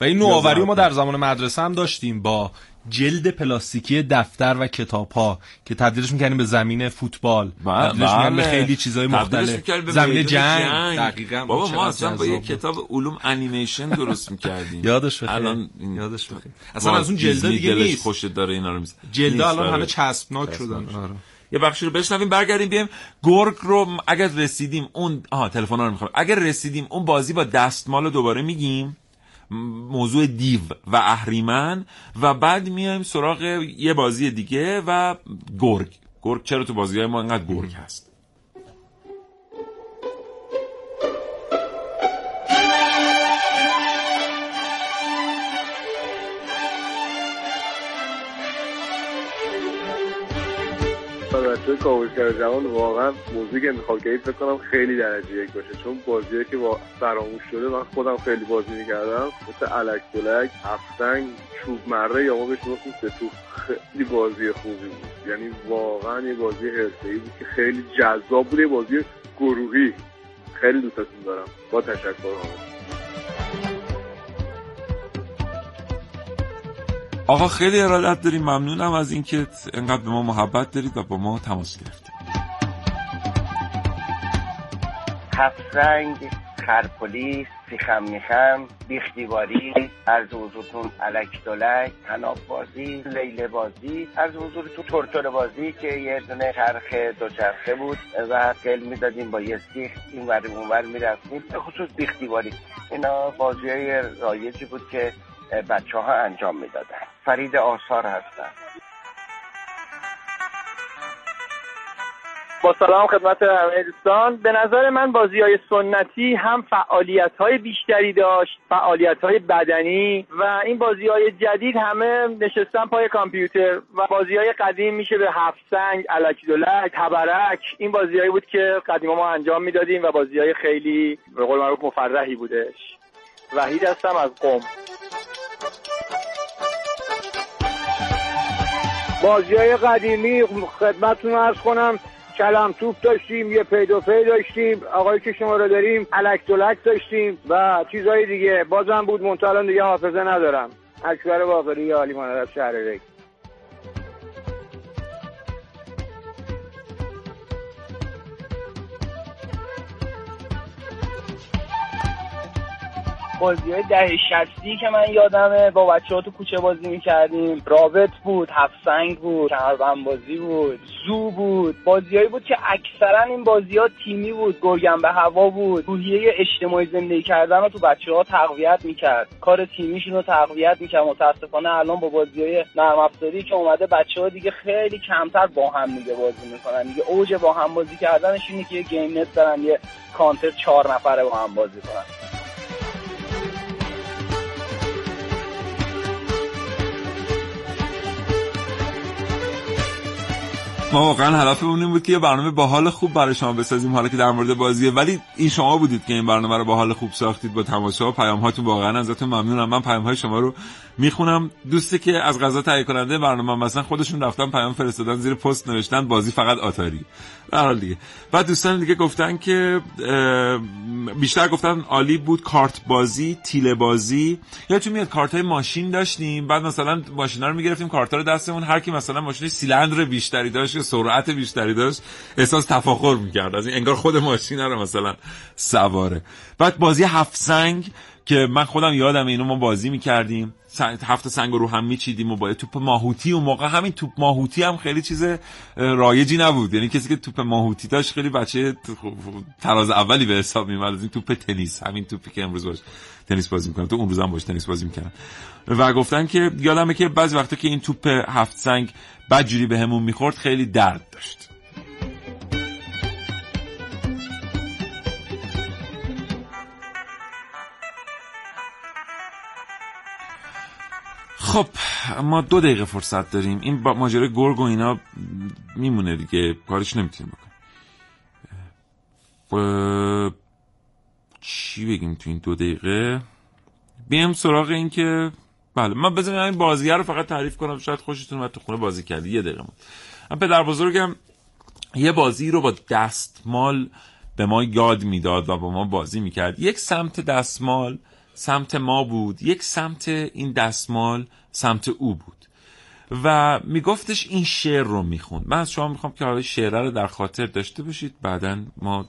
و این نوآوری ما. در زمان مدرسه هم داشتیم با جلد پلاستیکی دفتر و کتاب ها که تبدیلش می‌کنیم به زمین فوتبال بله، تبدیلش می‌کنیم به بله. خیلی چیزای تبدیلش مختلف می‌کردیم به زمین جنگ, دقیقاً بابا ما اصلا با یه. کتاب علوم انیمیشن درست می‌کردیم یادش بخیر. الان این- یادش بخیر. اصلا از اون جلده دیگه دلش نیست. خوش داره اینا رو میز جلده الان آره. همه چسبناک شدن آره. یه بخشی رو بشنویم برگردیم بیایم گرگ رو اگر رسیدیم اون آها تلفن رو می‌خوام اگر رسیدیم اون بازی با دستمال رو دوباره میگیم موضوع دیو و اهریمن و بعد میایم سراغ یه بازی دیگه و گرگ. گرگ چرا تو بازی های ما انقدر گرگ هست؟ بچه کاوشگر جوان واقعا موضوعی که انتخاب فکر کنم خیلی درجه یک باشه. چون بازیه که با فراموش شده من خودم خیلی بازی می‌کردم. مثل الک بلک هفتنگ چوب مره یا ما بهش می‌گفتیم ستو خیلی بازی خوبی بود. یعنی واقعا یه بازی حرفه‌ای بود که خیلی جذاب بود. یه بازی گروهی. خیلی دوستتون دارم. با تشکر آقا. آقا خیلی ارادت داریم ممنونم از اینکه انقدر به ما محبت دارید و با ما تماس گرفتید. هفت خرپولیس سیخم میخم بیخ دیواری عرض حضورتون علک دلک تناب بازی لیله بازی عرض حضورتون تورتور بازی که یه دونه چرخ دوچرخه بود و گل می‌دادیم با یه سیخ این ور اون ور می‌رفتیم. به خصوص بیخ دیواری. اینا بازی های رایجی بود که بچه ها انجام می‌دادن. فرید آثار هستن. با سلام خدمت همه دوستان. به نظر من بازی های سنتی هم فعالیت های بیشتری داشت فعالیت های بدنی و این بازی های جدید همه نشستن پای کامپیوتر و بازی های قدیم میشه به هفت سنگ علکی دولک تبرک. این بازی هایی بود که قدیما ما انجام می‌دادیم و بازی های خیلی به قول معروف مفرحی بودش. وحید هستم از قم. بازی های قدیمی خدمتتون ارز کنم کلم توپ داشتیم یه پیدو پی داشتیم آقایی که شما رو داریم الک دولک داشتیم و چیزهای دیگه. بازم بود منتها دیگه حافظه ندارم. اکبر باقری عالی از شهر بازی های ده شستی که من یادمه. با بچه ها تو کوچه بازی می‌کردیم. رابط بود هفت سنگ بود کمربند بازی بود زو بود. بازیهایی بود که اکثرا این بازی ها تیمی بود گرگم به هوا بود. روحیه اجتماعی زندگی کردن رو تو بچه ها تقویت می‌کرد. کار تیمیشون رو تقویت می‌کرد. متاسفانه الان با بازی های نرم افزاری که اومده بچه ها دیگه خیلی کمتر با هم دیگه بازی می‌کنن. دیگه اوج با هم بازی کردنش اینه که یه گیم نت دارن یه کانتر چهار نفره با هم بازی کنن. ما واقعا هدفمون این بود که یه برنامه با حال خوب برای شما بسازیم حالا که در مورد بازیه. ولی این شما بودید که این برنامه رو با حال خوب ساختید با تماشا. و پیام هاتون واقعا ازتون ممنونم. من پیام های شما رو می‌خونم. دوستی که از غذا تهیه کننده برنامه مثلا خودشون رفتن پیام فرستادن زیر پست نوشتن بازی فقط آتاری. در دیگه. بعد دوستان دیگه گفتن که بیشتر گفتن عالی بود کارت بازی تیله بازی. یادتون میاد کارت های ماشین داشتیم. بعد مثلا ماشینا رو می‌گرفتیم کارت رو دستمون هر کی مثلا ماشین سیلندر بیشتری داشت یا سرعت بیشتری داشت احساس تفاخر می‌کرد. از این انگار خود ماشین رو مثلا سواره. بعد بازی هفت سنگ که من خودم یادم اینو ما بازی می‌کردیم. هفت سنگ رو هم میچیدیم و با توپ ماهوتی و موقع همین توپ ماهوتی هم خیلی چیز رایجی نبود. یعنی کسی که توپ ماهوتی داشت خیلی بچه تراز اولی به حساب میومد این توپ تنیس. همین توپی که امروز باش تنیس بازی می‌کنن. تو اون هم باش تنیس بازی می‌کردن. و گفتن که یادمه که بعضی وقتا که این توپ هفت سنگ بدجوری به همون می‌خورد خیلی درد داشت. خب ما دو دقیقه فرصت داریم. این با ماجرای گرگ و اینا میمونه دیگه کارش نمی‌تونیم بکنیم. ف... چی بگیم تو این دو دقیقه؟ بیم سراغ این که بله من بزنیم این بازیه رو فقط تعریف کنم شاید خوشتون اومد تو خونه بازی کردی. یه دقیقه من پدر بزرگم یه بازی رو با دستمال به ما یاد می‌داد و با ما بازی می‌کرد. یک سمت دستمال سمت ما بود. یک سمت این دستمال سمت او بود. و میگفتش این شعر رو می‌خوند. من از شما می‌خوام که حالا شعره رو در خاطر داشته باشید. بعدا ما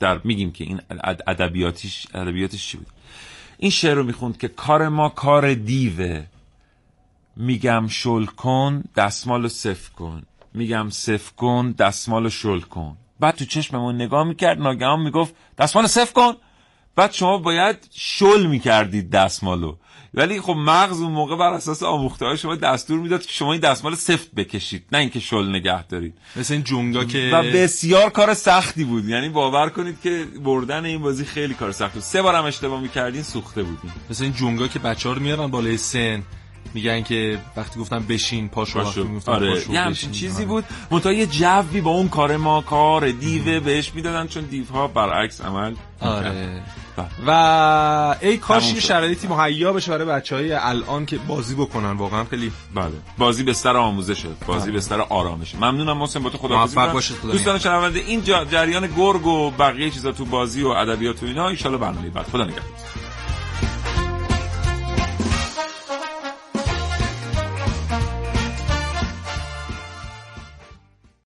در میگیم که این ادبیاتش ادبیاتش چی بود. این شعر رو می‌خوند که کار ما کار دیوه. میگم شل کن دستمال رو صف کن. میگم صف کن دستمال رو شل کن. بعد تو چشممون نگاه می‌کرد ناگهان می‌گفت دستمال صف کن. بعد شما باید شل می‌کردید دستمالو. ولی خب مغز اون موقع بر اساس آموخته های شما دستور می‌داد که شما این دستمال سفت بکشید نه اینکه شل نگه دارید. مثل این جونگا که و بسیار کار سختی بود. یعنی باور کنید که بردن این بازی خیلی کار سخت بود. سه بارم اشتباه می‌کردین سوخته بودین مثل این جونگا که بچه ها رو میارن بالای سن میگن که وقتی گفتم بشین پاشو وقتی گفتم آره. پاشو یه بشین. چیزی آره. بود. منتها یه جوی با اون کار ما کار دیوه بهش می‌دادن چون دیوها برعکس عمل آره. و ای کاش یه. شرایطی مهیا بشه برای بچهای الان که بازی بکنن واقعا خیلی بله. بازی بستر آموزشه بازی بله. بستر آرامشه. ممنونم محسن با تو خدا موفق باشید، خدا دوستان شنونده این جریان گرگ و بقیه چیزا تو بازی و ادبیات و اینا ان برنامه بعد. خدا نگهدار.